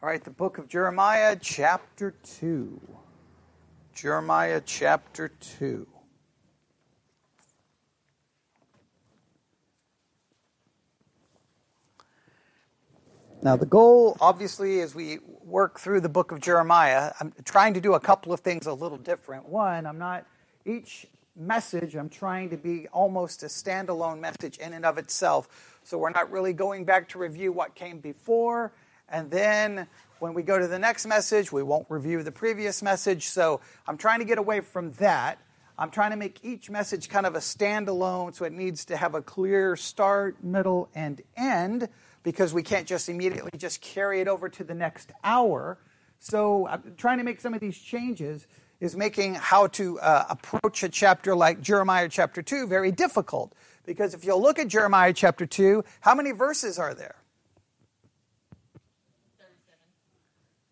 All right, the book of Jeremiah, chapter 2. Jeremiah, chapter 2. Now, the goal, obviously, as we work through the book of Jeremiah, I'm trying to do a couple of things a little different. One, I'm not, each message, I'm trying to be almost a standalone message in and of itself. So we're not really going back to review what came before. And then when we go to the next message, we won't review the previous message. So I'm trying to get away from that. I'm trying to make each message kind of a standalone, so it needs to have a clear start, middle, and end because we can't just immediately just carry it over to the next hour. So I'm trying to make some of these changes is making how to uh, approach a chapter like Jeremiah chapter 2 very difficult. Because if you'll look at Jeremiah chapter 2, how many verses are there? 37.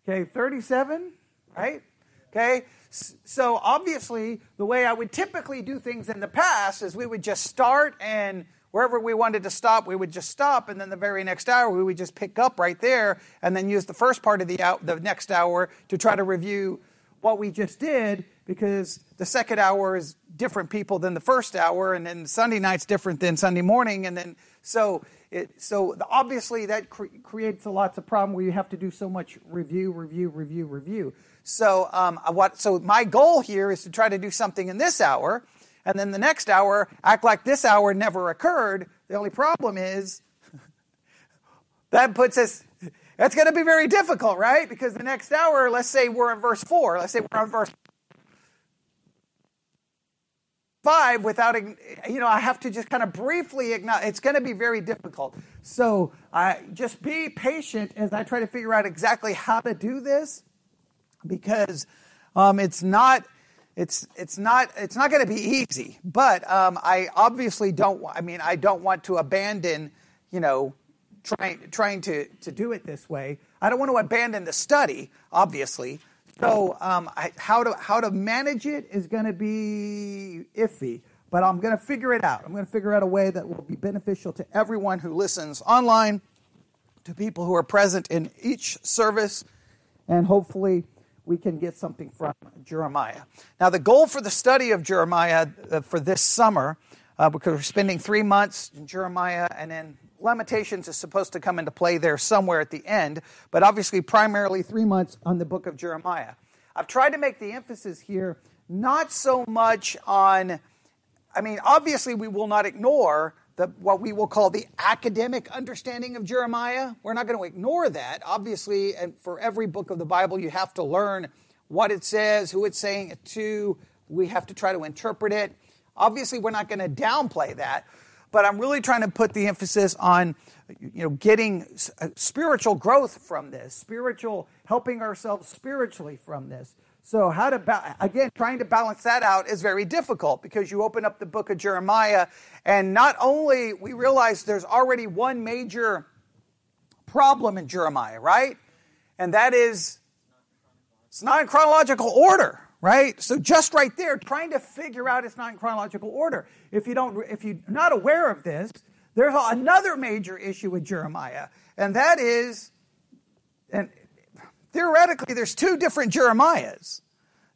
Okay, 37, right? Okay, so obviously, the way I would typically do things in the past is we would just start and wherever we wanted to stop, we would just stop, and then the very next hour we would just pick up right there, and then use the first part of the out, the next hour to try to review what we just did, because the second hour is different people than the first hour, and then Sunday night's different than Sunday morning, and then so it, so obviously that cre- creates a lots of problem where you have to do so much review, review, review, review. So um, what? So my goal here is to try to do something in this hour and then the next hour act like this hour never occurred. The only problem is that puts us, that's going to be very difficult, right? Because the next hour, let's say we're in verse 4, let's say we're on verse 5 without, you know, I have to just kind of briefly acknowledge, it's going to be very difficult. So I just be patient as I try to figure out exactly how to do this because um, it's not it's it's not it's not going to be easy. But um, I obviously don't. I mean, I don't want to abandon, you know, trying trying to to do it this way. I don't want to abandon the study, obviously. So um, I, how to how to manage it is going to be iffy. But I'm going to figure it out. I'm going to figure out a way that will be beneficial to everyone who listens online, to people who are present in each service, and hopefully we can get something from Jeremiah. Now, the goal for the study of Jeremiah uh, for this summer, uh, because we're spending three months in Jeremiah, and then Lamentations is supposed to come into play there somewhere at the end, but obviously, primarily three months on the book of Jeremiah. I've tried to make the emphasis here not so much on, I mean, obviously, we will not ignore the, what we will call the academic understanding of Jeremiah. We're not going to ignore that. Obviously, and for every book of the Bible, you have to learn what it says, who it's saying it to. We have to try to interpret it. Obviously, we're not going to downplay that, but I'm really trying to put the emphasis on you know getting uh, spiritual growth from this, spiritual helping ourselves spiritually from this. So, how to, ba- again, trying to balance that out is very difficult because you open up the book of Jeremiah, and not only we realize there's already one major problem in Jeremiah, right? And that is it's not in chronological order, right? So just right there, trying to figure out it's not in chronological order. If you don't, if you're not aware of this, there's another major issue with Jeremiah, and that is, and theoretically, there's two different Jeremiahs.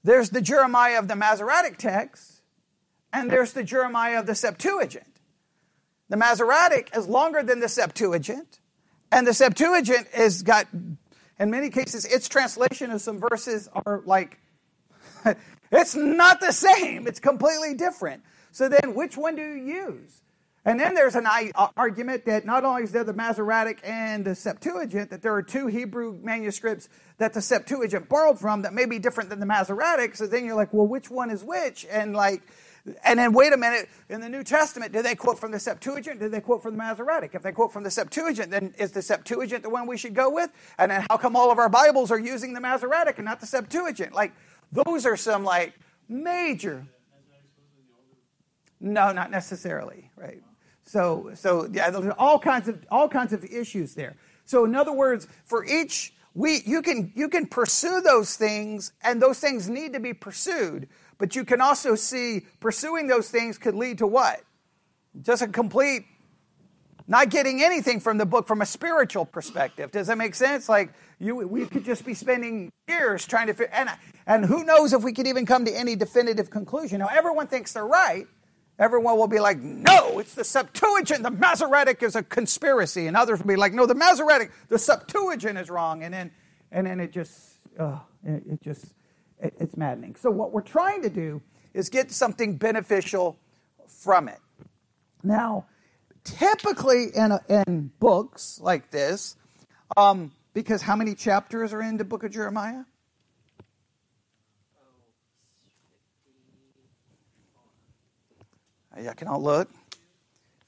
There's the Jeremiah of the Masoretic text, and there's the Jeremiah of the Septuagint. The Masoretic is longer than the Septuagint, and the Septuagint has got, in many cases, its translation of some verses are like, it's not the same, it's completely different. So then, which one do you use? And then there's an uh, argument that not only is there the Masoretic and the Septuagint, that there are two Hebrew manuscripts that the Septuagint borrowed from that may be different than the Masoretic. So then you're like, well, which one is which? And like, and then wait a minute, in the New Testament, do they quote from the Septuagint? Do they quote from the Masoretic? If they quote from the Septuagint, then is the Septuagint the one we should go with? And then how come all of our Bibles are using the Masoretic and not the Septuagint? Like, those are some like major. No, not necessarily, right? So, so yeah, there's all kinds of all kinds of issues there. So, in other words, for each we you can you can pursue those things, and those things need to be pursued. But you can also see pursuing those things could lead to what? Just a complete not getting anything from the book from a spiritual perspective. Does that make sense? Like you, we could just be spending years trying to figure, and and who knows if we could even come to any definitive conclusion. Now everyone thinks they're right. Everyone will be like, no, it's the Septuagint. The Masoretic is a conspiracy, and others will be like, no, the Masoretic, the Septuagint is wrong, and then and then it just, uh, it, just, it, it's maddening. So what we're trying to do is get something beneficial from it. Now typically in, a, in books like this, um, because how many chapters are in the book of Jeremiah? I can look.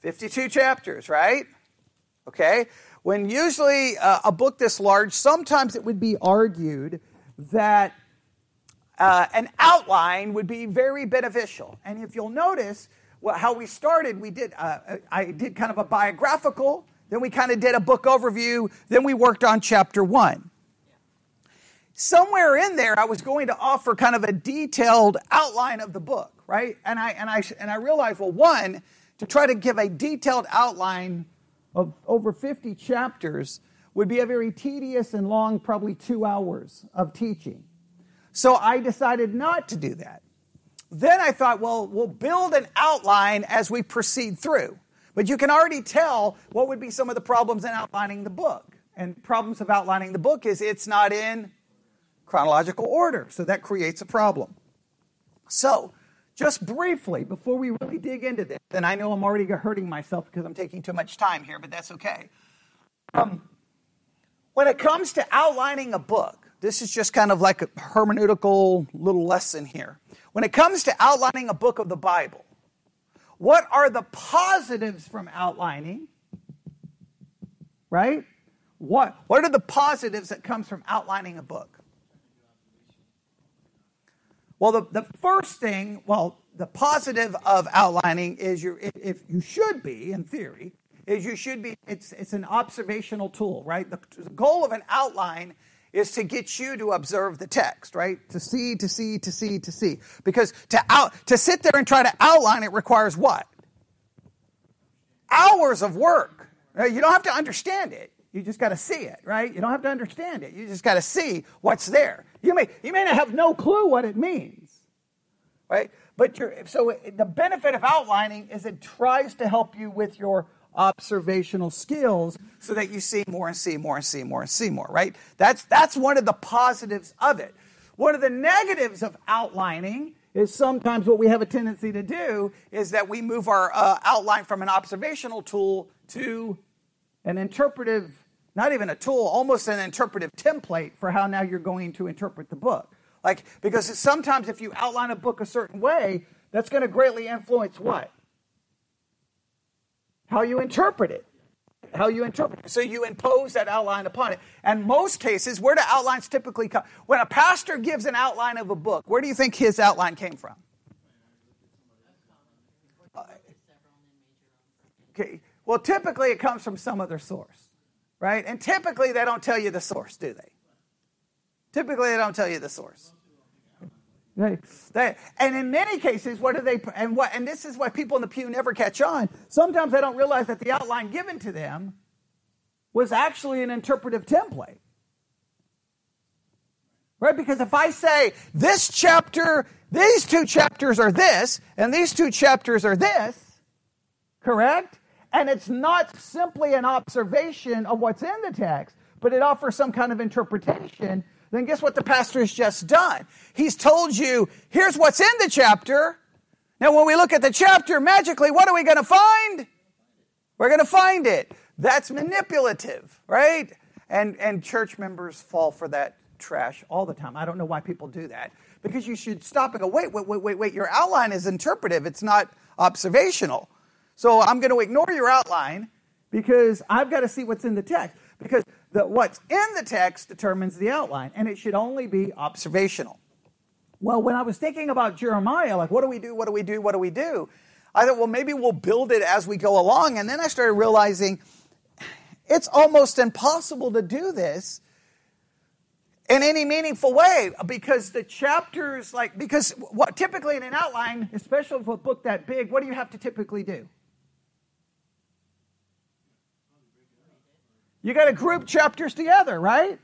52 chapters, right? Okay. When usually uh, a book this large, sometimes it would be argued that uh, an outline would be very beneficial. And if you'll notice, well, how we started, we did, uh, I did kind of a biographical, then we kind of did a book overview, then we worked on chapter one. Somewhere in there, I was going to offer kind of a detailed outline of the book, right? And I, and I, and I realized, well, one, to try to give a detailed outline of over 50 chapters would be a very tedious and long, probably two hours of teaching. So I decided not to do that. Then I thought, well, we'll build an outline as we proceed through. But you can already tell what would be some of the problems in outlining the book. And problems of outlining the book is it's not in chronological order. So that creates a problem. So, just briefly, before we really dig into this, and I know I'm already hurting myself because I'm taking too much time here, but that's okay. Um, when it comes to outlining a book, this is just kind of like a hermeneutical little lesson here. When it comes to outlining a book of the Bible, what are the positives from outlining? Right? What, what are the positives that comes from outlining a book? Well, the, the first thing, well, the positive of outlining is you if you should be, in theory, is you should be, it's, it's an observational tool, right? The, the goal of an outline is to get you to observe the text, right? To see, to see, to see, to see. Because to out, to sit there and try to outline it requires what? Hours of work. You don't have to understand it. You just got to see it, right? You don't have to understand it. You just got to see what's there. You may, you may not have no clue what it means, right? But so the benefit of outlining is it tries to help you with your observational skills so that you see more and see more and see more and see more, right? That's, that's one of the positives of it. One of the negatives of outlining is sometimes what we have a tendency to do is that we move our uh, outline from an observational tool to an interpretive, not even a tool, almost an interpretive template for how now you're going to interpret the book. Like, because sometimes if you outline a book a certain way, that's going to greatly influence what? How you interpret it. How you interpret it. So you impose that outline upon it. And most cases, where do outlines typically come? When a pastor gives an outline of a book, where do you think his outline came from? Okay. Well, typically it comes from some other source, right? And typically they don't tell you the source, do they? Typically they don't tell you the source. They, and in many cases, what do they, and what, and this is why people in the pew never catch on. Sometimes they don't realize that the outline given to them was actually an interpretive template. Right? Because if I say this chapter, these two chapters are this, and these two chapters are this, correct? And it's not simply an observation of what's in the text, but it offers some kind of interpretation then guess what the pastor has just done? He's told you, here's what's in the chapter. Now, when we look at the chapter, magically, what are we going to find? We're going to find it. That's manipulative, right? And, and church members fall for that trash all the time. I don't know why people do that. Because you should stop and go, wait, wait, wait, wait, wait. Your outline is interpretive, it's not observational. So I'm going to ignore your outline because I've got to see what's in the text. Because that what's in the text determines the outline, and it should only be observational. Well, when I was thinking about Jeremiah, like, what do we do? What do we do? What do we do? I thought, well, maybe we'll build it as we go along. And then I started realizing it's almost impossible to do this in any meaningful way because the chapters, like, because what typically in an outline, especially for a book that big, what do you have to typically do? You got to group chapters together, right?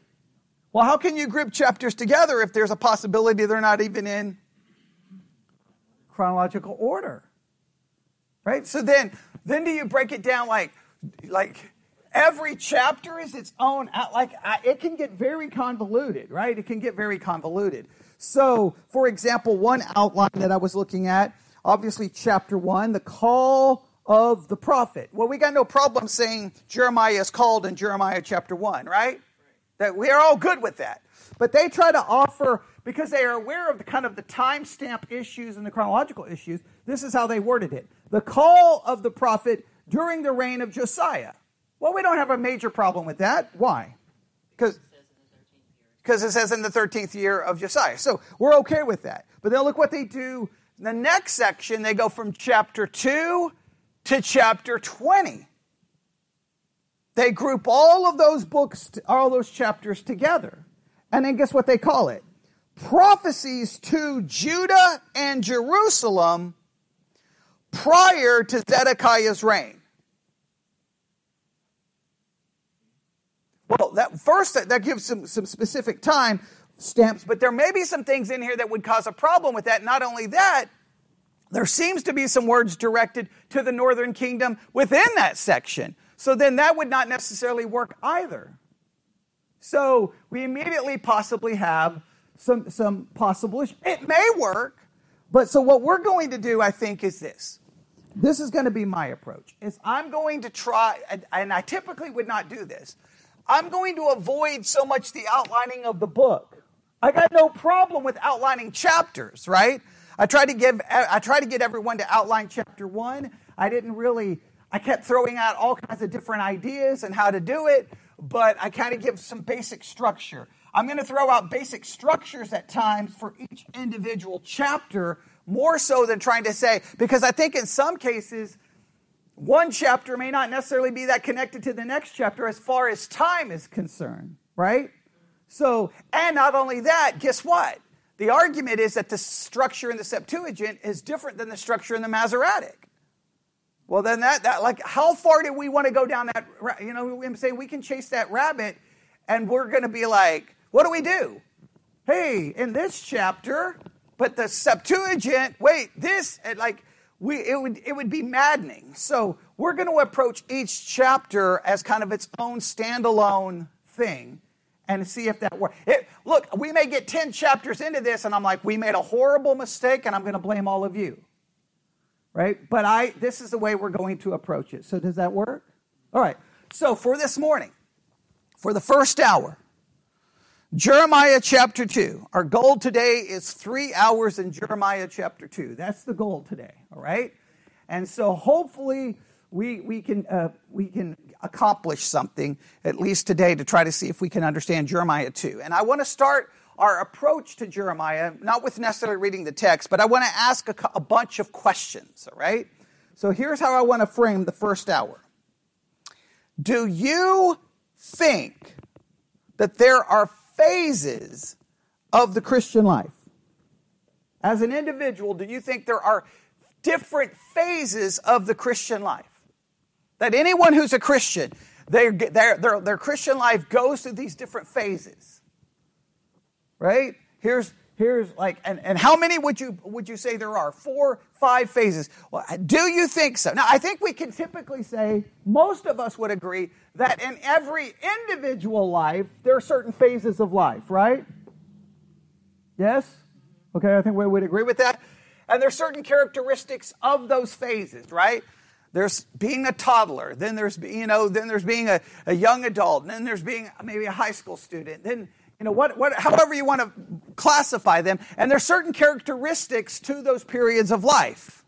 Well, how can you group chapters together if there's a possibility they're not even in chronological order? Right? So then then do you break it down like like every chapter is its own uh, like uh, it can get very convoluted, right? It can get very convoluted. So, for example, one outline that I was looking at, obviously chapter 1, the call of the prophet. Well, we got no problem saying Jeremiah is called in Jeremiah chapter 1, right? That we are all good with that. But they try to offer because they are aware of the kind of the timestamp issues and the chronological issues. This is how they worded it: the call of the prophet during the reign of Josiah. Well, we don't have a major problem with that. Why? Because because it says in the 13th year of Josiah. So we're okay with that. But then look what they do. In the next section, they go from chapter 2 to chapter 20 they group all of those books, all those chapters together. And then guess what they call it? Prophecies to Judah and Jerusalem prior to Zedekiah's reign. Well, that first that, gives some, some specific time stamps, but there may be some things in here that would cause a problem with that. Not only that, there seems to be some words directed to the northern kingdom within that section. So then that would not necessarily work either. So we immediately possibly have some, some possible issues. It may work, but so what we're going to do, I think, is this. This is going to be my approach. Is I'm going to try, and I typically would not do this. I'm going to avoid so much the outlining of the book. I got no problem with outlining chapters, right? I tried to give I tried to get everyone to outline chapter 1. I didn't really I kept throwing out all kinds of different ideas and how to do it, but I kind of give some basic structure. I'm going to throw out basic structures at times for each individual chapter, more so than trying to say, because I think in some cases, one chapter may not necessarily be that connected to the next chapter as far as time is concerned, right? So, and not only that, guess what? The argument is that the structure in the Septuagint is different than the structure in the Masoretic. Well, then that, that like, how far do we want to go down that? You know, we say we can chase that rabbit, and we're going to be like, what do we do? Hey, in this chapter, but the Septuagint, wait, this, like, we, it would, it would be maddening. So we're going to approach each chapter as kind of its own standalone thing and see if that works. look, we may get 10 chapters into this, and I'm like, we made a horrible mistake, and I'm going to blame all of you right? But I this is the way we're going to approach it. So does that work? All right. So for this morning, for the first hour, Jeremiah chapter 2. Our goal today is 3 hours in Jeremiah chapter 2. That's the goal today, all right? And so hopefully we we can uh, we can accomplish something at least today to try to see if we can understand Jeremiah 2. And I want to start our approach to Jeremiah, not with necessarily reading the text, but I want to ask a, a bunch of questions, all right? So here's how I want to frame the first hour. Do you think that there are phases of the Christian life? As an individual, do you think there are different phases of the Christian life? That anyone who's a Christian, their, their, their, their Christian life goes through these different phases. Right? Here's here's like and, and how many would you would you say there are? Four five phases. Well do you think so? Now i think we can typically say most of us would agree that in every individual life there are certain phases of life right? Yes? Okay i think we would agree with that. And there are certain characteristics of those phases right there's being a toddler then there's you know then there's being a, a young adult and then there's being maybe a high school student then you know, what, what, however you want to classify them. And there's certain characteristics to those periods of life.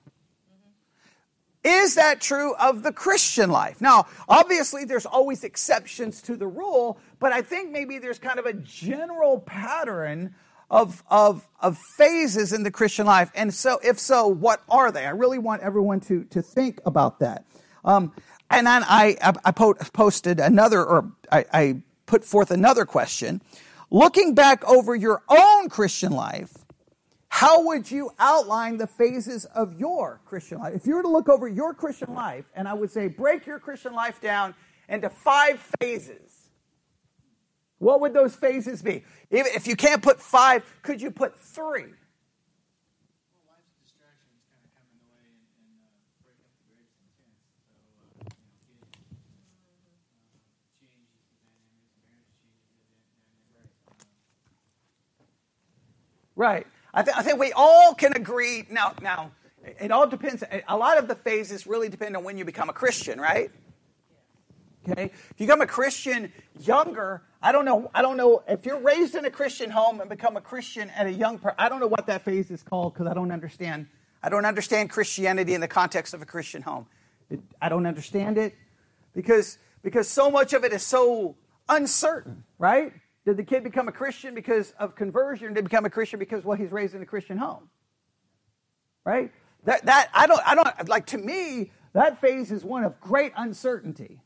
Is that true of the Christian life? Now, obviously, there's always exceptions to the rule, but I think maybe there's kind of a general pattern of, of, of phases in the Christian life. And so, if so, what are they? I really want everyone to, to think about that. Um, and then I, I, I posted another, or I, I put forth another question Looking back over your own Christian life, how would you outline the phases of your Christian life? If you were to look over your Christian life, and I would say break your Christian life down into five phases, what would those phases be? If you can't put five, could you put three? Right. I, th- I think we all can agree. Now, now, it all depends. A lot of the phases really depend on when you become a Christian, right? Okay. If you become a Christian younger, I don't know. I don't know if you're raised in a Christian home and become a Christian at a young. I don't know what that phase is called because I don't understand. I don't understand Christianity in the context of a Christian home. It, I don't understand it because because so much of it is so uncertain, right? Did the kid become a Christian because of conversion? Did he become a Christian because well he's raised in a Christian home? Right? That that I don't I don't like to me that phase is one of great uncertainty.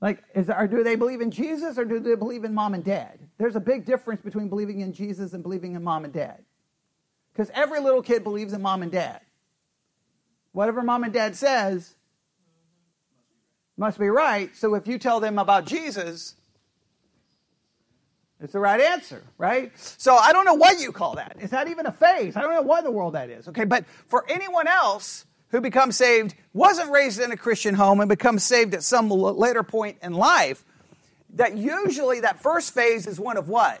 Like, is, or do they believe in Jesus or do they believe in mom and dad? There's a big difference between believing in Jesus and believing in mom and dad. Because every little kid believes in mom and dad. Whatever mom and dad says must be right. So if you tell them about Jesus, it's the right answer, right? So I don't know what you call that. Is that even a phase? I don't know what the world that is. Okay, but for anyone else who becomes saved, wasn't raised in a Christian home, and becomes saved at some later point in life, that usually that first phase is one of what?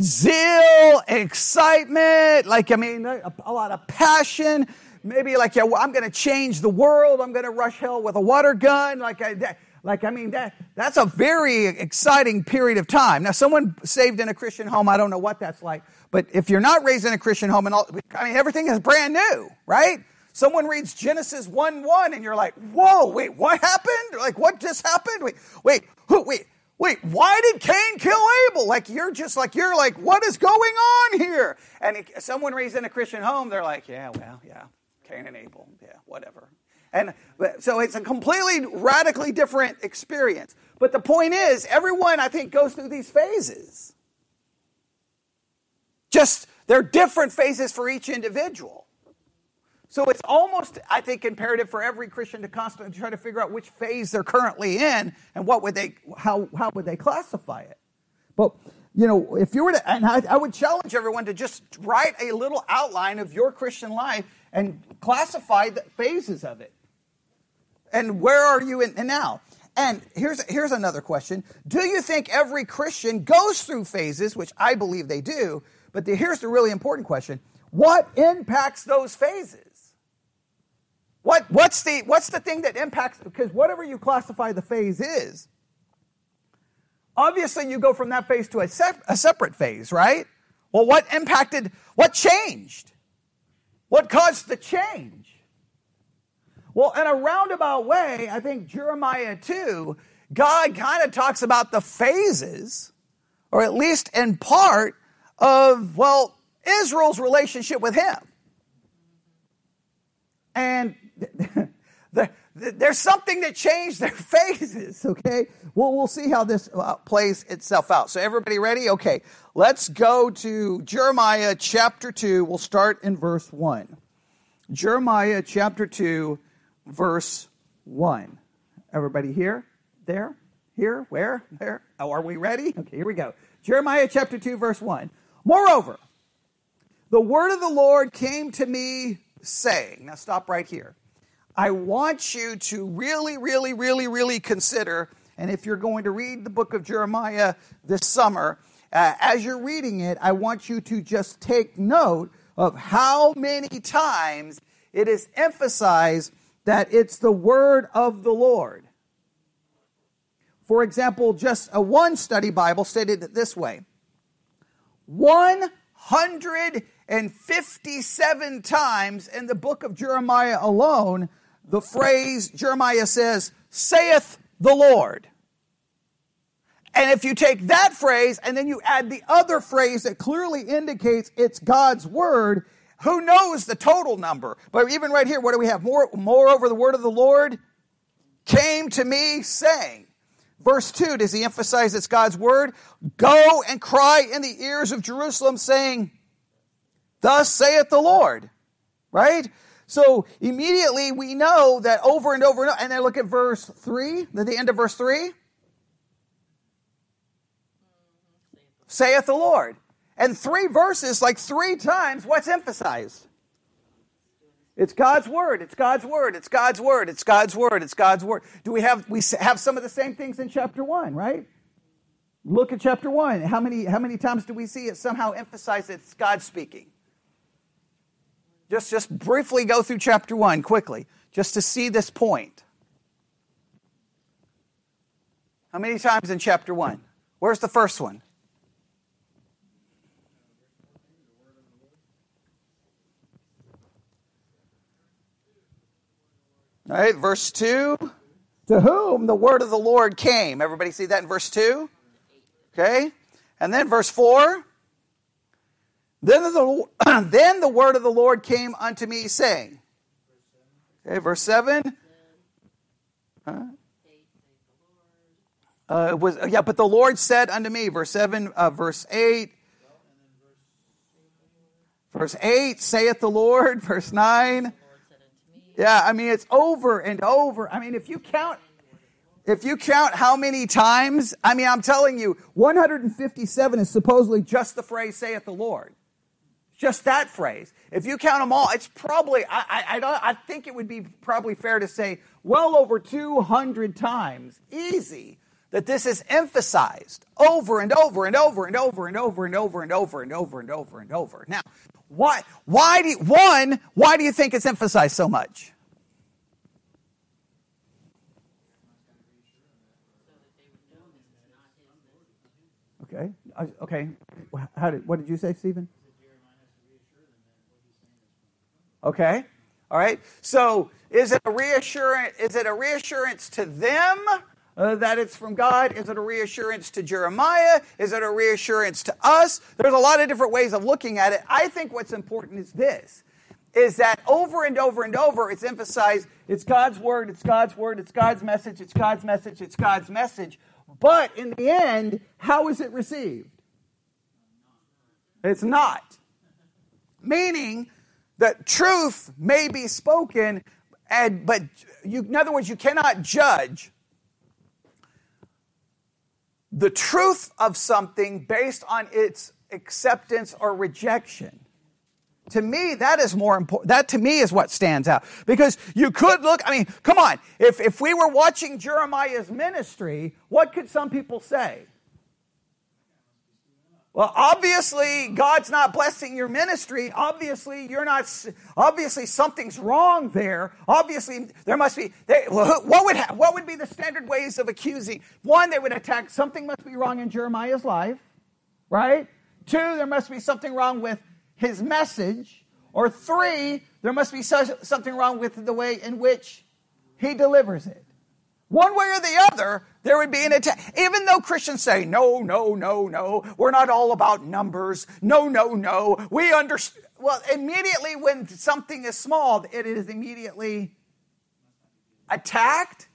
Zeal, excitement, like, I mean, a, a lot of passion maybe like, yeah, I'm going to change the world. I'm going to rush hell with a water gun. Like, I, that, like I mean, that that's a very exciting period of time. Now, someone saved in a Christian home, I don't know what that's like, but if you're not raised in a Christian home, and all, I mean, everything is brand new, right? Someone reads Genesis 1 1 and you're like, whoa, wait, what happened? Like, what just happened? Wait, wait, who, wait, wait, why did Cain kill Abel? Like, you're just like, you're like, what is going on here? And someone raised in a Christian home, they're like, yeah, well, yeah, Cain and Abel. Yeah, whatever. And so it's a completely radically different experience. But the point is, everyone, I think, goes through these phases. Just, they're different phases for each individual. So it's almost, I think, imperative for every Christian to constantly try to figure out which phase they're currently in and what would they, how, how would they classify it. But you know, if you were to, and I, I, would challenge everyone to just write a little outline of your Christian life and classify the phases of it. And where are you in, in now? And here's, here's another question. Do you think every Christian goes through phases, which I believe they do, but the, here's the really important question. What impacts those phases? What, what's, the, what's the thing that impacts, because whatever you classify the phase is, obviously you go from that phase to a, sep- a separate phase, right? Well, what impacted, what changed? What caused the change? Well, in a roundabout way, I think Jeremiah 2, God kind of talks about the phases, or at least in part, of, well, Israel's relationship with Him. And the, the, there's something that changed their phases, okay? Well, we'll see how this uh, plays itself out. So, everybody ready? Okay, let's go to Jeremiah chapter 2. We'll start in verse 1. Jeremiah chapter 2, verse 1. Everybody here? There? Here? Where? There? Oh, are we ready? Okay, here we go. Jeremiah chapter 2, verse 1. Moreover, the word of the Lord came to me saying, now stop right here. I want you to really, really, really, really consider, and if you're going to read the book of Jeremiah this summer, uh, as you're reading it, I want you to just take note of how many times it is emphasized that it's the word of the Lord. For example, just a one study Bible stated it this way 157 times in the book of Jeremiah alone, the phrase Jeremiah says, saith the Lord. And if you take that phrase and then you add the other phrase that clearly indicates it's God's word, who knows the total number? But even right here, what do we have? More, moreover, the word of the Lord came to me saying, Verse 2, does he emphasize it's God's word? Go and cry in the ears of Jerusalem, saying, Thus saith the Lord. Right? So immediately we know that over and over and over, and then look at verse 3, at the end of verse 3. Saith the Lord. And three verses, like three times, what's emphasized? It's God's word. It's God's word. It's God's word. It's God's word. It's God's word. Do we have we have some of the same things in chapter 1, right? Look at chapter 1. How many how many times do we see it somehow emphasize it's God speaking? Just just briefly go through chapter 1 quickly just to see this point. How many times in chapter 1? Where's the first one? All verse 2. To whom the word of the Lord came. Everybody see that in verse 2? Okay. And then verse 4. Then the, then the word of the Lord came unto me, saying. Okay, verse 7. Huh? Uh, was yeah, but the Lord said unto me, verse seven, uh, verse eight, verse eight, saith the Lord, verse nine, yeah, I mean, it's over and over. I mean, if you count, if you count how many times, I mean, I'm telling you, 157 is supposedly just the phrase, saith the Lord. Just that phrase. If you count them all, it's probably, I, I, I, don't, I think it would be probably fair to say well over 200 times, easy, that this is emphasized over and over and over and over and over and over and over and over and over and over. Now, why, why do you, one, why do you think it's emphasized so much? Okay. Okay. How did, what did you say, Stephen? Okay. All right. So, is it a reassurance? Is it a reassurance to them uh, that it's from God? Is it a reassurance to Jeremiah? Is it a reassurance to us? There's a lot of different ways of looking at it. I think what's important is this is that over and over and over it's emphasized it's God's word, it's God's word, it's God's message, it's God's message, it's God's message. But in the end, how is it received? It's not. Meaning that truth may be spoken, and but you, in other words, you cannot judge the truth of something based on its acceptance or rejection. To me, that is more important. That to me is what stands out. Because you could look, I mean, come on. If, if we were watching Jeremiah's ministry, what could some people say? Well, obviously, God's not blessing your ministry. Obviously, you're not, obviously, something's wrong there. Obviously, there must be, they, what, would ha, what would be the standard ways of accusing? One, they would attack, something must be wrong in Jeremiah's life, right? Two, there must be something wrong with his message. Or three, there must be something wrong with the way in which he delivers it. One way or the other, there would be an attack. Even though Christians say, no, no, no, no, we're not all about numbers. No, no, no. We understand. Well, immediately when something is small, it is immediately attacked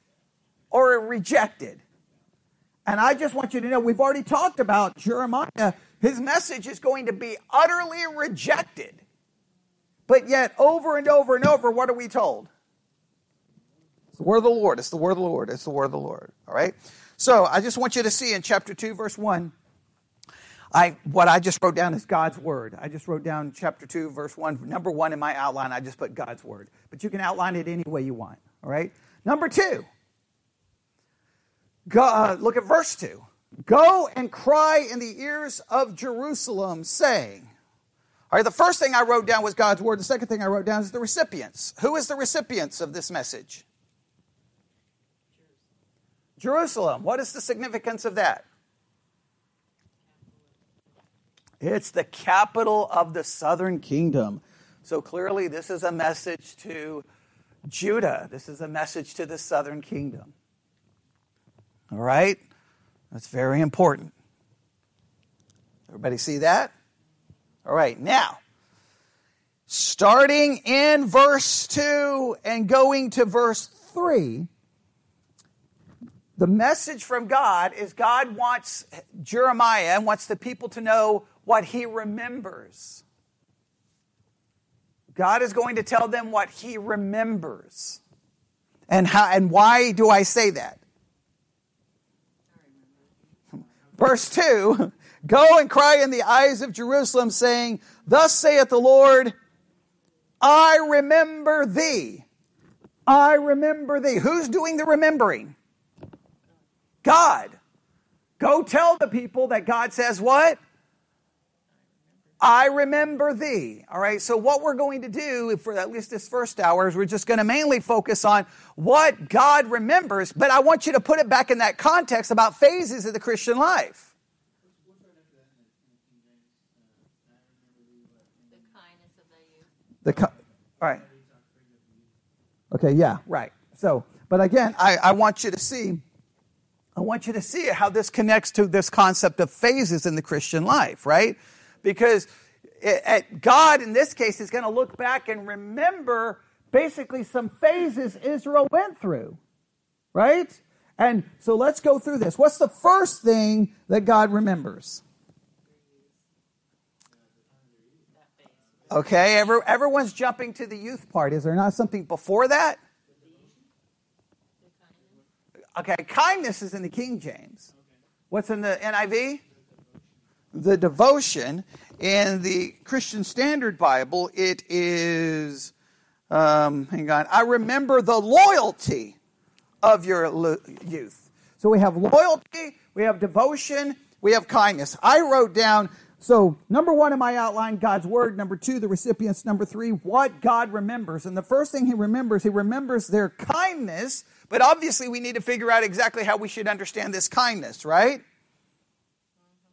or rejected. And I just want you to know, we've already talked about Jeremiah. His message is going to be utterly rejected. But yet, over and over and over, what are we told? The word of the Lord. It's the word of the Lord. It's the word of the Lord. All right? So I just want you to see in chapter 2, verse 1. I, what I just wrote down is God's word. I just wrote down chapter 2, verse 1. Number 1 in my outline, I just put God's word. But you can outline it any way you want. All right? Number 2. Go, uh, look at verse 2. Go and cry in the ears of Jerusalem, saying, all right, the first thing I wrote down was God's word. The second thing I wrote down is the recipients. Who is the recipients of this message? Jerusalem. What is the significance of that? It's the capital of the southern kingdom. So clearly, this is a message to Judah. This is a message to the southern kingdom. All right? That's very important. Everybody see that? All right, now, starting in verse 2 and going to verse 3, the message from God is God wants Jeremiah and wants the people to know what he remembers. God is going to tell them what he remembers. And how and why do I say that? Verse 2 Go and cry in the eyes of Jerusalem, saying, Thus saith the Lord, I remember thee. I remember thee. Who's doing the remembering? God. Go tell the people that God says what? I remember thee. All right. So what we're going to do for at least this first hour is we're just going to mainly focus on what God remembers, but I want you to put it back in that context about phases of the Christian life. The all right. Okay, yeah, right. So, but again, I, I want you to see, I want you to see how this connects to this concept of phases in the Christian life, right? Because it, God, in this case, is going to look back and remember basically some phases Israel went through, right? And so let's go through this. What's the first thing that God remembers? Okay, Every, everyone's jumping to the youth part. Is there not something before that? Okay, kindness is in the King James. What's in the NIV? The devotion. In the Christian Standard Bible, it is, um, hang on, I remember the loyalty of your youth. So we have loyalty, we have devotion, we have kindness. I wrote down so, number one in my outline, God's word. Number two, the recipients. Number three, what God remembers. And the first thing he remembers, he remembers their kindness. But obviously, we need to figure out exactly how we should understand this kindness, right?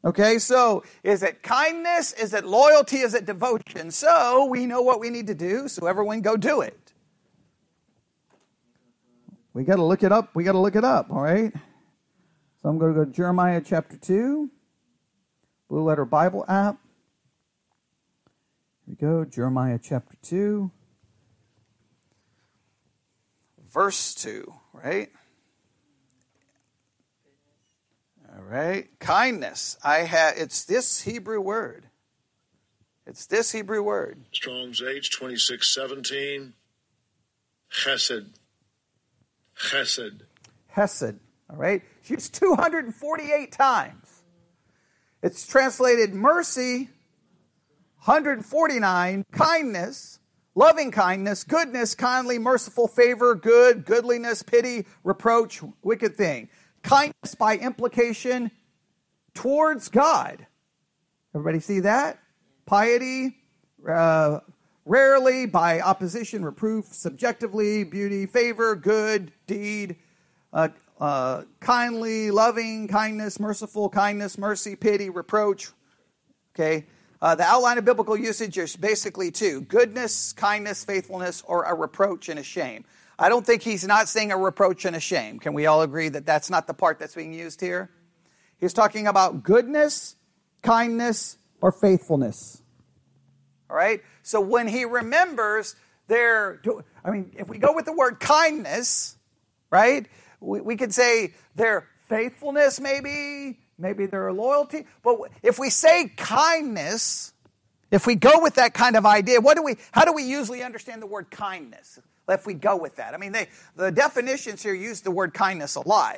Okay, so is it kindness? Is it loyalty? Is it devotion? So we know what we need to do, so everyone go do it. We got to look it up. We got to look it up, all right? So I'm going to go to Jeremiah chapter 2. Blue Letter Bible app. Here we go, Jeremiah chapter 2, verse 2, right? All right. Kindness. I have it's this Hebrew word. It's this Hebrew word. Strong's H 2617. Chesed. Chesed. Hesed. All right. She's 248 times. It's translated mercy, 149, kindness, loving kindness, goodness, kindly, merciful, favor, good, goodliness, pity, reproach, wicked thing. Kindness by implication towards God. Everybody see that? Piety, uh, rarely by opposition, reproof, subjectively, beauty, favor, good, deed, uh, uh, kindly, loving, kindness, merciful, kindness, mercy, pity, reproach. Okay? Uh, the outline of biblical usage is basically two goodness, kindness, faithfulness, or a reproach and a shame. I don't think he's not saying a reproach and a shame. Can we all agree that that's not the part that's being used here? He's talking about goodness, kindness, or faithfulness. All right? So when he remembers their, I mean, if we go with the word kindness, right? we, we could say their faithfulness, maybe, maybe their loyalty. But if we say kindness, if we go with that kind of idea, what do we, how do we usually understand the word kindness? If we go with that, I mean, they, the definitions here use the word kindness a lot.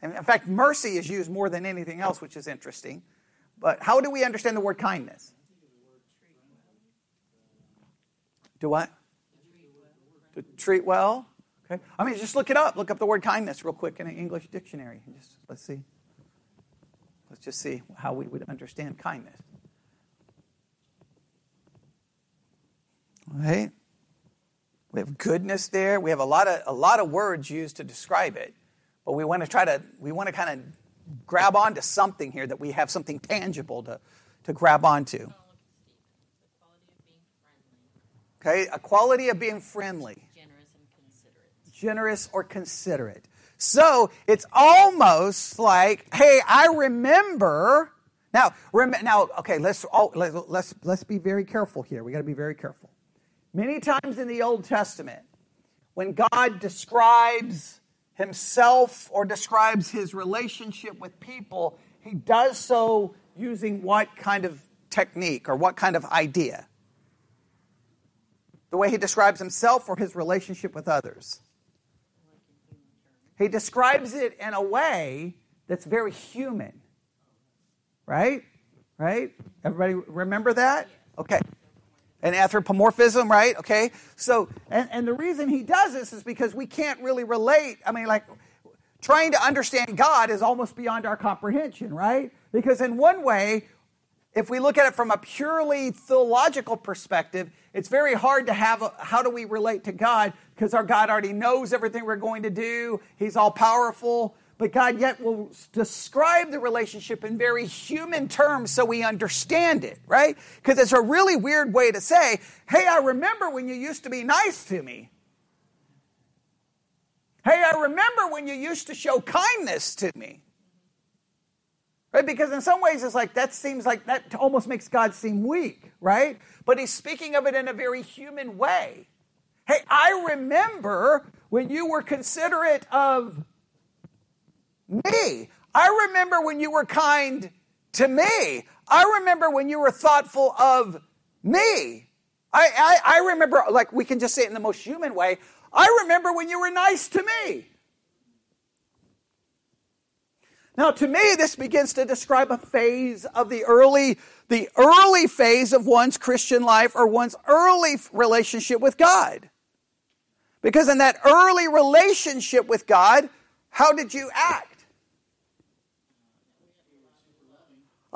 And in fact, mercy is used more than anything else, which is interesting. But how do we understand the word kindness? Do what? To treat well. Okay? I mean, just look it up. Look up the word kindness real quick in an English dictionary. Just let's see. Let's just see how we would understand kindness. All right? We have goodness there. We have a lot of a lot of words used to describe it, but we want to try to we want to kind of grab onto something here that we have something tangible to to grab onto. Okay, a quality of being friendly generous, or considerate. So it's almost like, hey, I remember. Now, rem- now, okay, let's, all, let, let's let's be very careful here. We got to be very careful. Many times in the Old Testament, when God describes Himself or describes His relationship with people, He does so using what kind of technique or what kind of idea? The way he describes himself or his relationship with others? He describes it in a way that's very human. Right? Right? Everybody remember that? Okay. And anthropomorphism, right? Okay. So, and, and the reason he does this is because we can't really relate. I mean, like, trying to understand God is almost beyond our comprehension, right? Because in one way, if we look at it from a purely theological perspective, it's very hard to have a, how do we relate to God because our God already knows everything we're going to do. He's all powerful. But God yet will describe the relationship in very human terms so we understand it, right? Because it's a really weird way to say, hey, I remember when you used to be nice to me. Hey, I remember when you used to show kindness to me. Right? Because in some ways, it's like that seems like that almost makes God seem weak, right? But he's speaking of it in a very human way. Hey, I remember when you were considerate of me. I remember when you were kind to me. I remember when you were thoughtful of me. I, I, I remember, like, we can just say it in the most human way. I remember when you were nice to me. Now, to me, this begins to describe a phase of the early, the early phase of one's Christian life or one's early relationship with God. Because in that early relationship with God, how did you act?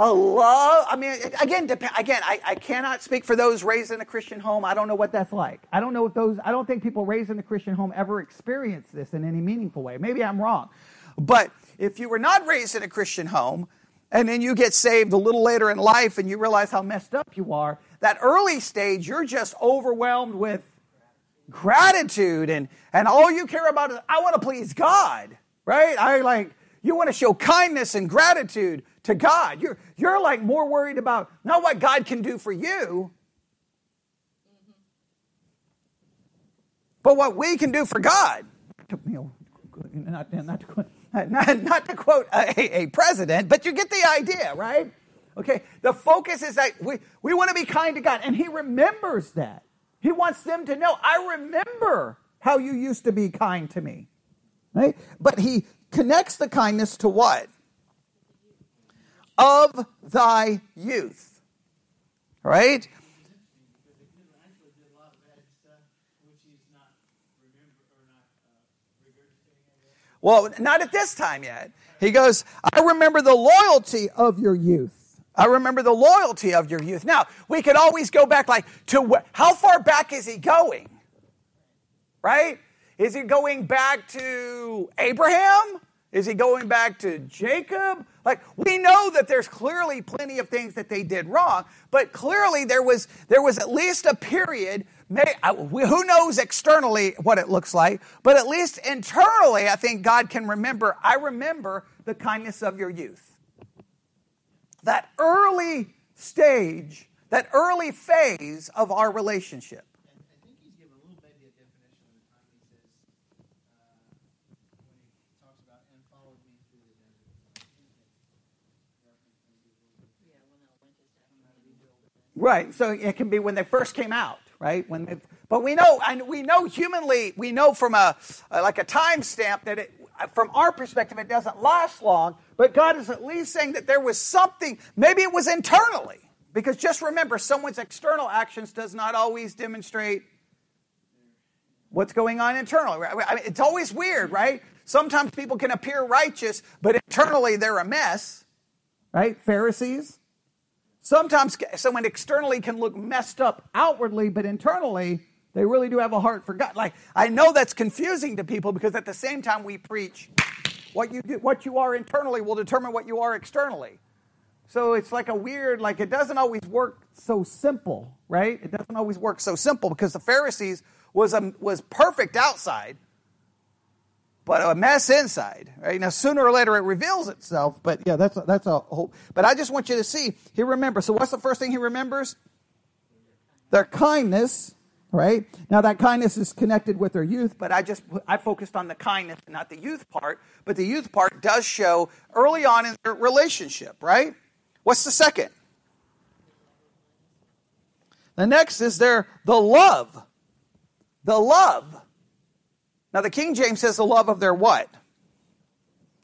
a love. I mean, again, again, I, I cannot speak for those raised in a Christian home. I don't know what that's like. I don't know if those. I don't think people raised in a Christian home ever experience this in any meaningful way. Maybe I'm wrong, but if you were not raised in a Christian home, and then you get saved a little later in life, and you realize how messed up you are, that early stage, you're just overwhelmed with gratitude, and and all you care about is I want to please God, right? I like you want to show kindness and gratitude to God. You're, you're like more worried about not what God can do for you, but what we can do for God. Not, not, to, not, not to quote a, a president, but you get the idea, right? Okay, the focus is that we, we want to be kind to God, and He remembers that. He wants them to know, I remember how you used to be kind to me. Right? But He connects the kindness to what? of thy youth. Right? Well, not at this time yet. He goes, I remember the loyalty of your youth. I remember the loyalty of your youth. Now, we could always go back like to wh- how far back is he going? Right? Is he going back to Abraham? Is he going back to Jacob? Like we know that there's clearly plenty of things that they did wrong, but clearly there was there was at least a period. May, who knows externally what it looks like, but at least internally, I think God can remember. I remember the kindness of your youth. That early stage, that early phase of our relationship. Right. So it can be when they first came out, right? When but we know, and we know humanly, we know from a, like a time stamp that it, from our perspective, it doesn't last long. But God is at least saying that there was something. Maybe it was internally, because just remember, someone's external actions does not always demonstrate what's going on internally. I mean, it's always weird, right? Sometimes people can appear righteous, but internally they're a mess, right? Pharisees Sometimes someone externally can look messed up outwardly, but internally, they really do have a heart for God. Like, I know that's confusing to people because at the same time we preach what you do, what you are internally will determine what you are externally. So it's like a weird, like it doesn't always work so simple, right? It doesn't always work so simple because the Pharisees was a, was perfect outside, but a mess inside. Right now, sooner or later it reveals itself. But yeah, that's a, that's a whole. But I just want you to see he remembers. So what's the first thing he remembers? Their kindness. Right now, that kindness is connected with their youth. But I just I focused on the kindness, not the youth part. But the youth part does show early on in their relationship. Right. What's the second? The next is their the love the love. Now, the King James says the love of their what?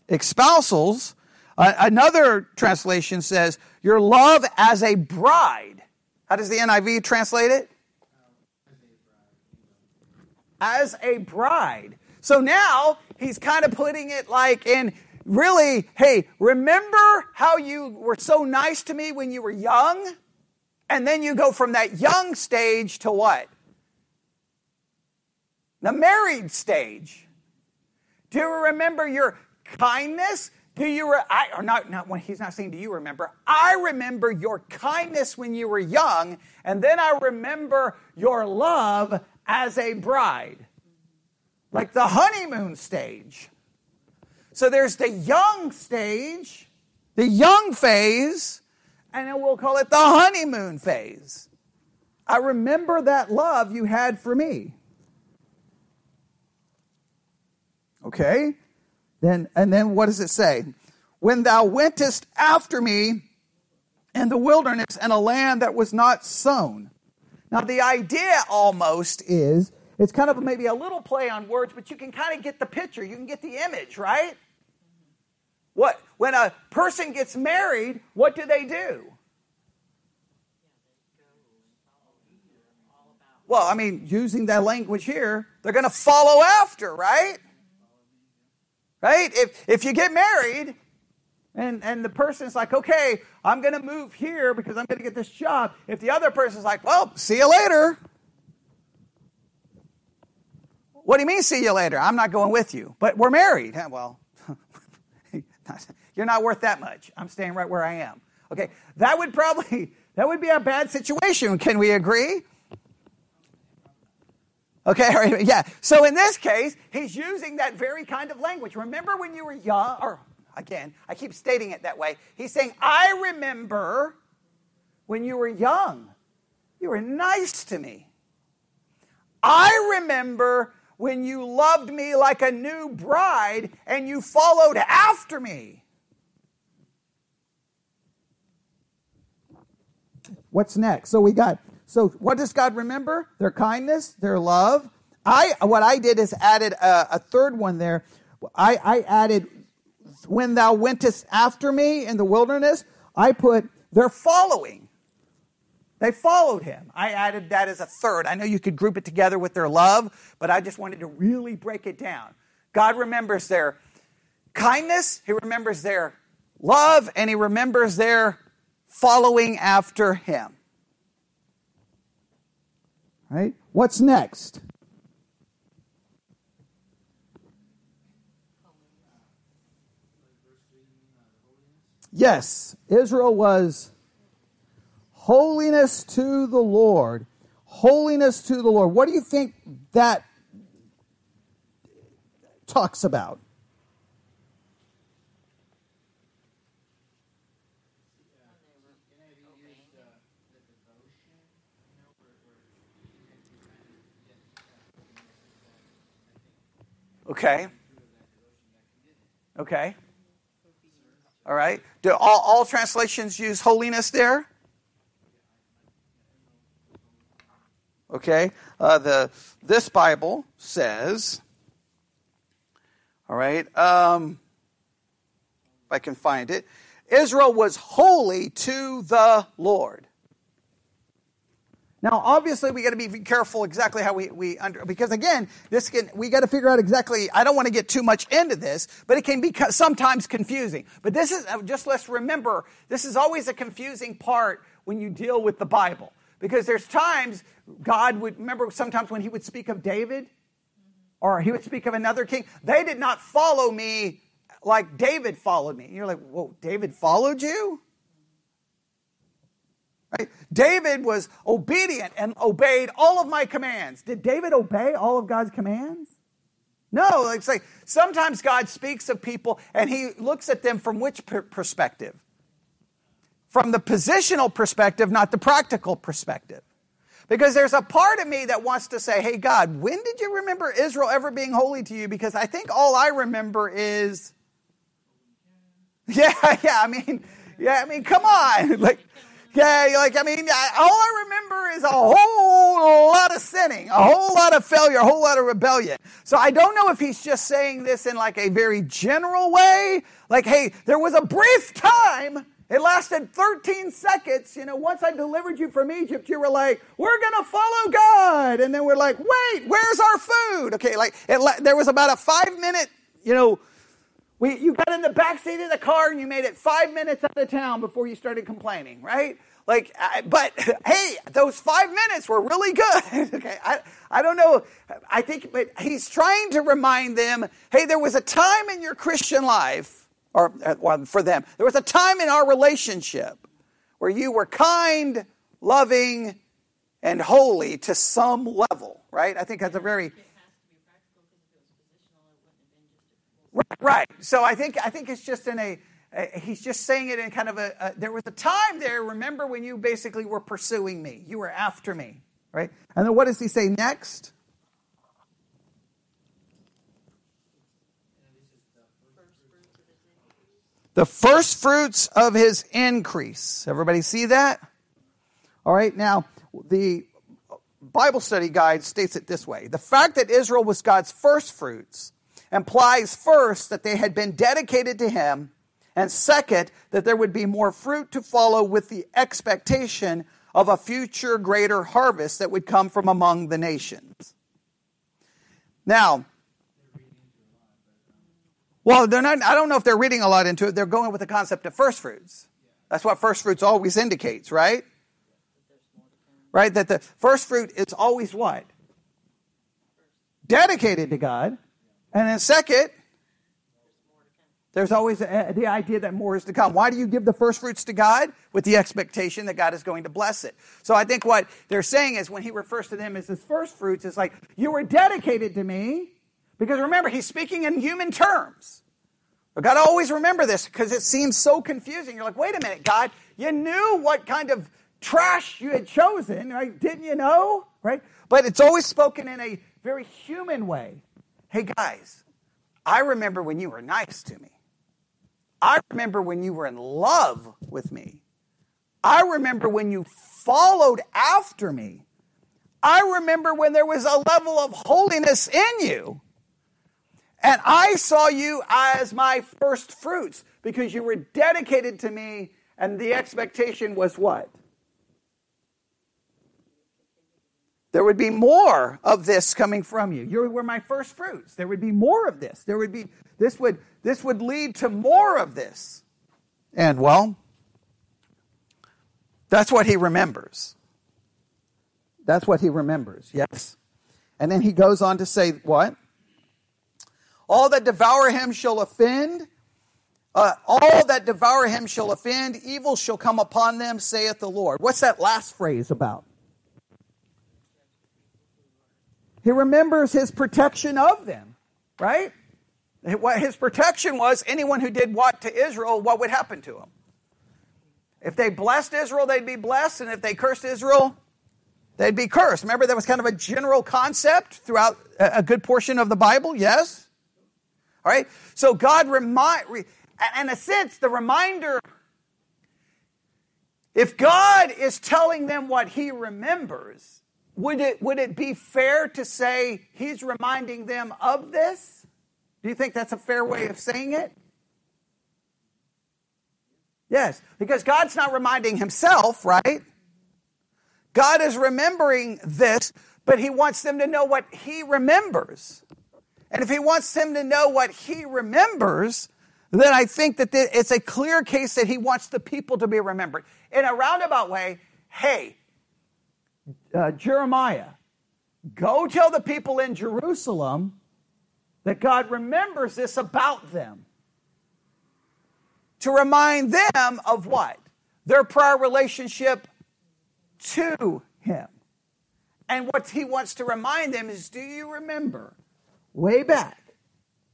Espousals. Uh, another translation says your love as a bride. How does the NIV translate it? As a bride. So now he's kind of putting it like in really, hey, remember how you were so nice to me when you were young? And then you go from that young stage to what? The married stage. Do you remember your kindness? Do you, re- I, or not, not when he's not saying, do you remember? I remember your kindness when you were young, and then I remember your love as a bride. Like the honeymoon stage. So there's the young stage, the young phase, and then we'll call it the honeymoon phase. I remember that love you had for me. Okay? Then and then what does it say? When thou wentest after me in the wilderness and a land that was not sown. Now the idea almost is it's kind of maybe a little play on words, but you can kind of get the picture. You can get the image, right? What when a person gets married, what do they do? Well, I mean, using that language here, they're going to follow after, right? Right? If if you get married and and the person's like, "Okay, I'm going to move here because I'm going to get this job." If the other person's like, "Well, see you later." What do you mean see you later? I'm not going with you. But we're married. Well, you're not worth that much. I'm staying right where I am. Okay, that would probably that would be a bad situation. Can we agree? Okay, yeah. So in this case, he's using that very kind of language. Remember when you were young, or again, I keep stating it that way. He's saying, I remember when you were young. You were nice to me. I remember when you loved me like a new bride and you followed after me. What's next? So we got so what does God remember? Their kindness, their love. I what I did is added a, a third one there. I, I added when thou wentest after me in the wilderness. I put their following. They followed him. I added that as a third. I know you could group it together with their love, but I just wanted to really break it down. God remembers their kindness, He remembers their love, and He remembers their following after Him. Right? What's next? Yes, Israel was holiness to the Lord. Holiness to the Lord. What do you think that talks about? Okay. Okay. All right. Do all, all translations use holiness there? Okay. Uh, the this Bible says. All right. Um, if I can find it, Israel was holy to the Lord. Now, obviously, we got to be careful exactly how we, we under, because again, this can, we got to figure out exactly, I don't want to get too much into this, but it can be sometimes confusing. But this is, uh, just let's remember, this is always a confusing part when you deal with the Bible. Because there's times God would, remember sometimes when he would speak of David, or he would speak of another king, they did not follow me like David followed me. You're like, whoa, David followed you? Right? David was obedient and obeyed all of my commands. Did David obey all of God's commands? No, like say sometimes God speaks of people and he looks at them from which perspective? From the positional perspective, not the practical perspective. Because there's a part of me that wants to say, hey, God, when did you remember Israel ever being holy to you? Because I think all I remember is. Yeah, yeah, I mean, yeah, I mean, come on. Like, Okay, like, I mean, I, all I remember is a whole lot of sinning, a whole lot of failure, a whole lot of rebellion. So I don't know if he's just saying this in like a very general way. Like, hey, there was a brief time it lasted 13 seconds. You know, once I delivered you from Egypt, you were like, we're going to follow God. And then we're like, wait, where's our food? Okay, like, it, there was about a five minute, you know, we, you got in the back seat of the car and you made it five minutes out of town before you started complaining, right? Like, I, but hey, those five minutes were really good. okay, I, I don't know. I think, but he's trying to remind them, hey, there was a time in your Christian life or uh, well, for them. There was a time in our relationship where you were kind, loving, and holy to some level, right? I think that's a very right. So I think I think it's just in a, he's just saying it in kind of a, a, there was a time there. Remember when you basically were pursuing me, you were after me, right? And then what does he say next? the first fruits of his increase. Everybody see that? All right, now the Bible study guide states it this way The fact that Israel was God's first fruits implies first that they had been dedicated to him, and second, that there would be more fruit to follow with the expectation of a future greater harvest that would come from among the nations. Now, well, they're not, I don't know if they're reading a lot into it. They're going with the concept of first fruits. That's what first fruits always indicates, right? Right? That the first fruit is always what? Dedicated to God. And then second, there's always a, the idea that more is to come. Why do you give the first fruits to God? With the expectation that God is going to bless it. So I think what they're saying is when he refers to them as his first fruits, it's like, you were dedicated to me, because remember, he's speaking in human terms. But God, always remember this because it seems so confusing. You're like, wait a minute, God, you knew what kind of trash you had chosen, right? Didn't you know? Right? But it's always spoken in a very human way. Hey, guys, I remember when you were nice to me. I remember when you were in love with me. I remember when you followed after me. I remember when there was a level of holiness in you. And I saw you as my first fruits because you were dedicated to me, and the expectation was what? There would be more of this coming from you. You were my first fruits. There would be more of this. There would be this would this would lead to more of this. And well, that's what he remembers. That's what he remembers. Yes. And then he goes on to say what? All that devour him shall offend. Uh, all that devour him shall offend. Evil shall come upon them, saith the Lord. What's that last phrase about? He remembers his protection of them, right? What his protection was anyone who did what to Israel, what would happen to them? If they blessed Israel, they'd be blessed, and if they cursed Israel, they'd be cursed. Remember, that was kind of a general concept throughout a good portion of the Bible, yes? All right? So God remind, in a sense, the reminder, if God is telling them what he remembers, would it, would it be fair to say he's reminding them of this? Do you think that's a fair way of saying it? Yes, because God's not reminding himself, right? God is remembering this, but he wants them to know what he remembers. And if he wants them to know what he remembers, then I think that it's a clear case that he wants the people to be remembered. In a roundabout way, hey, uh, Jeremiah, go tell the people in Jerusalem that God remembers this about them. To remind them of what? Their prior relationship to him. And what he wants to remind them is do you remember? way back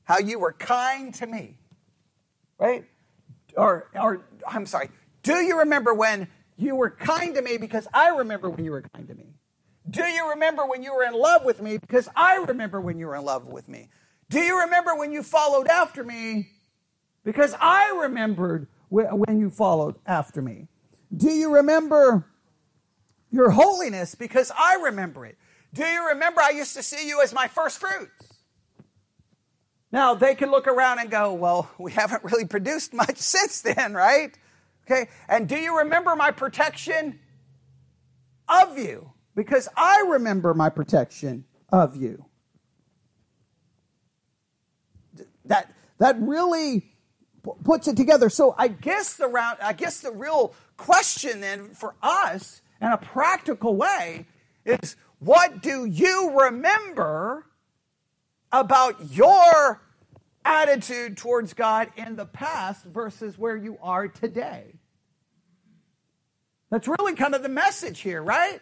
how you were kind to me. Right? Or, or I'm sorry, do you remember when you were kind to me because I remember when you were kind to me? Do you remember when you were in love with me because I remember when you were in love with me? Do you remember when you followed after me because I remembered when you followed after me? Do you remember your holiness? Because I remember it. Do you remember I used to see you as my first fruits? Now, they can look around and go, well, we haven't really produced much since then, right? Okay. And do you remember my protection of you? Because I remember my protection of you. That, that really puts it together. So I guess the round, I guess the real question then for us in a practical way is what do you remember about your attitude towards God in the past versus where you are today? That's really kind of the message here, right?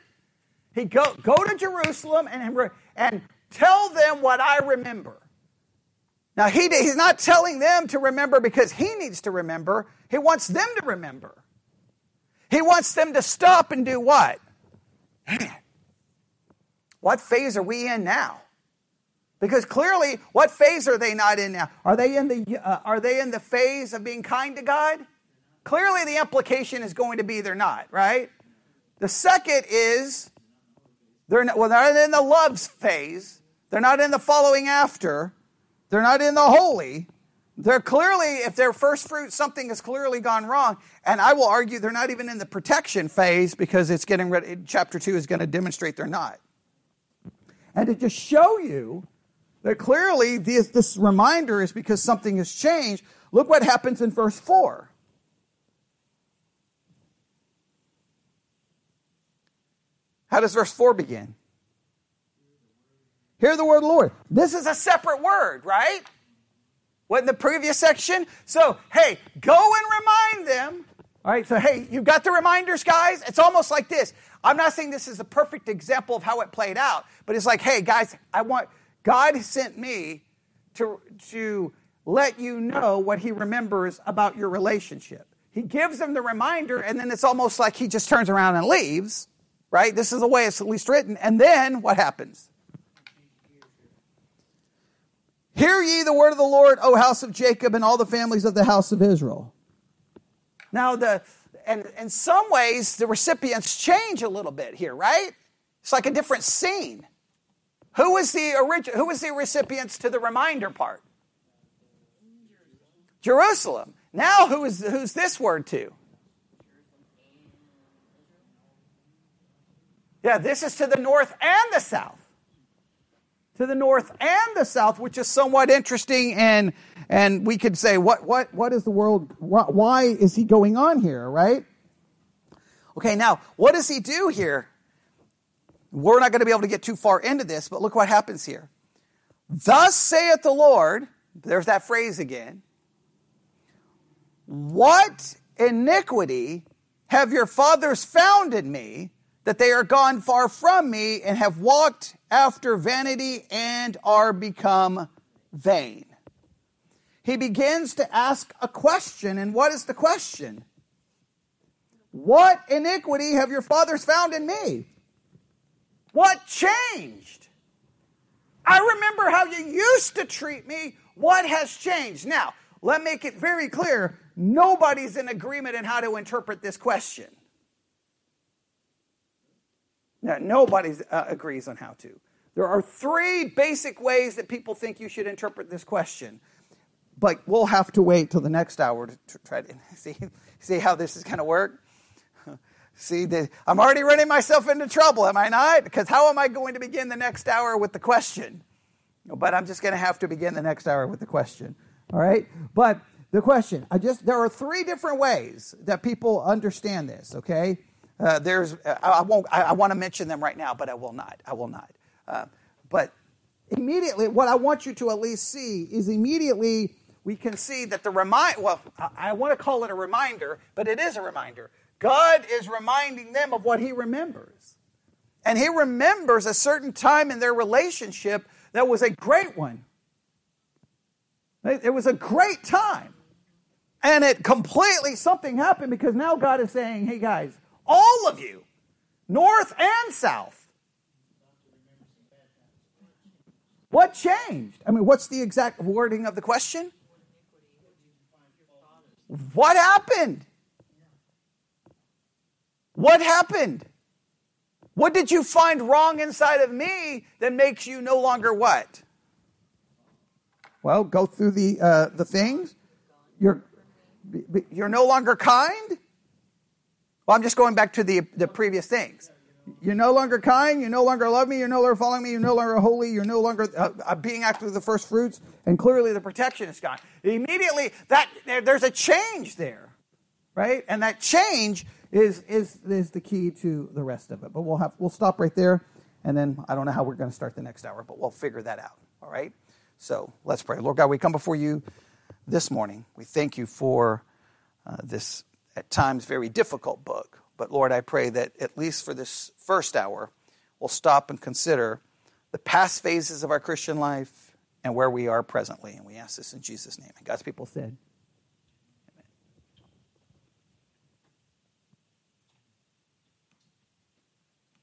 He go go to Jerusalem and and tell them what I remember. Now, he, he's not telling them to remember because he needs to remember. He wants them to remember. He wants them to stop and do what? What phase are we in now? Because clearly, what phase are they not in now? Are they in the, uh, are they in the phase of being kind to God? Clearly, the implication is going to be they're not, right? The second is they're not, well, they're not in the loves phase. They're not in the following after. They're not in the holy. They're clearly, if they're first fruit, something has clearly gone wrong. And I will argue they're not even in the protection phase because it's getting ready. Chapter 2 is going to demonstrate they're not. And to just show you that clearly this, this reminder is because something has changed, look what happens in verse 4. How does verse 4 begin? Hear the word of the Lord. This is a separate word, right? What in the previous section? So, hey, go and remind them. All right, so hey, you've got the reminders, guys? It's almost like this. I'm not saying this is the perfect example of how it played out, but it's like, hey, guys, I want God sent me to, to let you know what he remembers about your relationship. He gives them the reminder, and then it's almost like he just turns around and leaves, right? This is the way it's at least written. And then what happens? Hear ye the word of the Lord, O house of Jacob, and all the families of the house of Israel. Now, the and in some ways, the recipients change a little bit here, right? It's like a different scene. Who was the origin, who was the recipients to the reminder part? Jerusalem. Now who is who's this word to? Yeah, this is to the north and the south to the north and the south, which is somewhat interesting. And, and we could say, what, what, what is the world, why is he going on here, right? Okay, now, what does he do here? We're not going to be able to get too far into this, but look what happens here. Thus saith the Lord, there's that phrase again. What iniquity have your fathers found in me that they are gone far from me and have walked after vanity and are become vain. He begins to ask a question, and what is the question? What iniquity have your fathers found in me? What changed? I remember how you used to treat me. What has changed? Now, let me make it very clear nobody's in agreement in how to interpret this question. Now, nobody uh, agrees on how to. There are three basic ways that people think you should interpret this question. But we'll have to wait till the next hour to try to see, see how this is going to work. See, the, I'm already running myself into trouble, am I not? Because how am I going to begin the next hour with the question? But I'm just going to have to begin the next hour with the question. All right? But the question, I just there are three different ways that people understand this, okay? Uh, there's, I won't, I, I want to mention them right now, but I will not. I will not. Uh, but immediately, what I want you to at least see is immediately we can see that the remind, well, I, I want to call it a reminder, but it is a reminder. God is reminding them of what He remembers. And He remembers a certain time in their relationship that was a great one. It was a great time. And it completely, something happened because now God is saying, hey guys, all of you, north and south. What changed? I mean, what's the exact wording of the question? What happened? What happened? What did you find wrong inside of me that makes you no longer what? Well, go through the uh, the things. You're you're no longer kind. Well, I'm just going back to the the previous things. You're no longer kind. You no longer love me. You're no longer following me. You're no longer holy. You're no longer uh, uh being after the first fruits. And clearly, the protection is gone. Immediately, that there's a change there, right? And that change is is is the key to the rest of it. But we'll have we'll stop right there, and then I don't know how we're going to start the next hour, but we'll figure that out. All right. So let's pray. Lord God, we come before you this morning. We thank you for uh, this at times very difficult book. But Lord, I pray that at least for this first hour, we'll stop and consider the past phases of our Christian life and where we are presently. And we ask this in Jesus' name. And God's people said,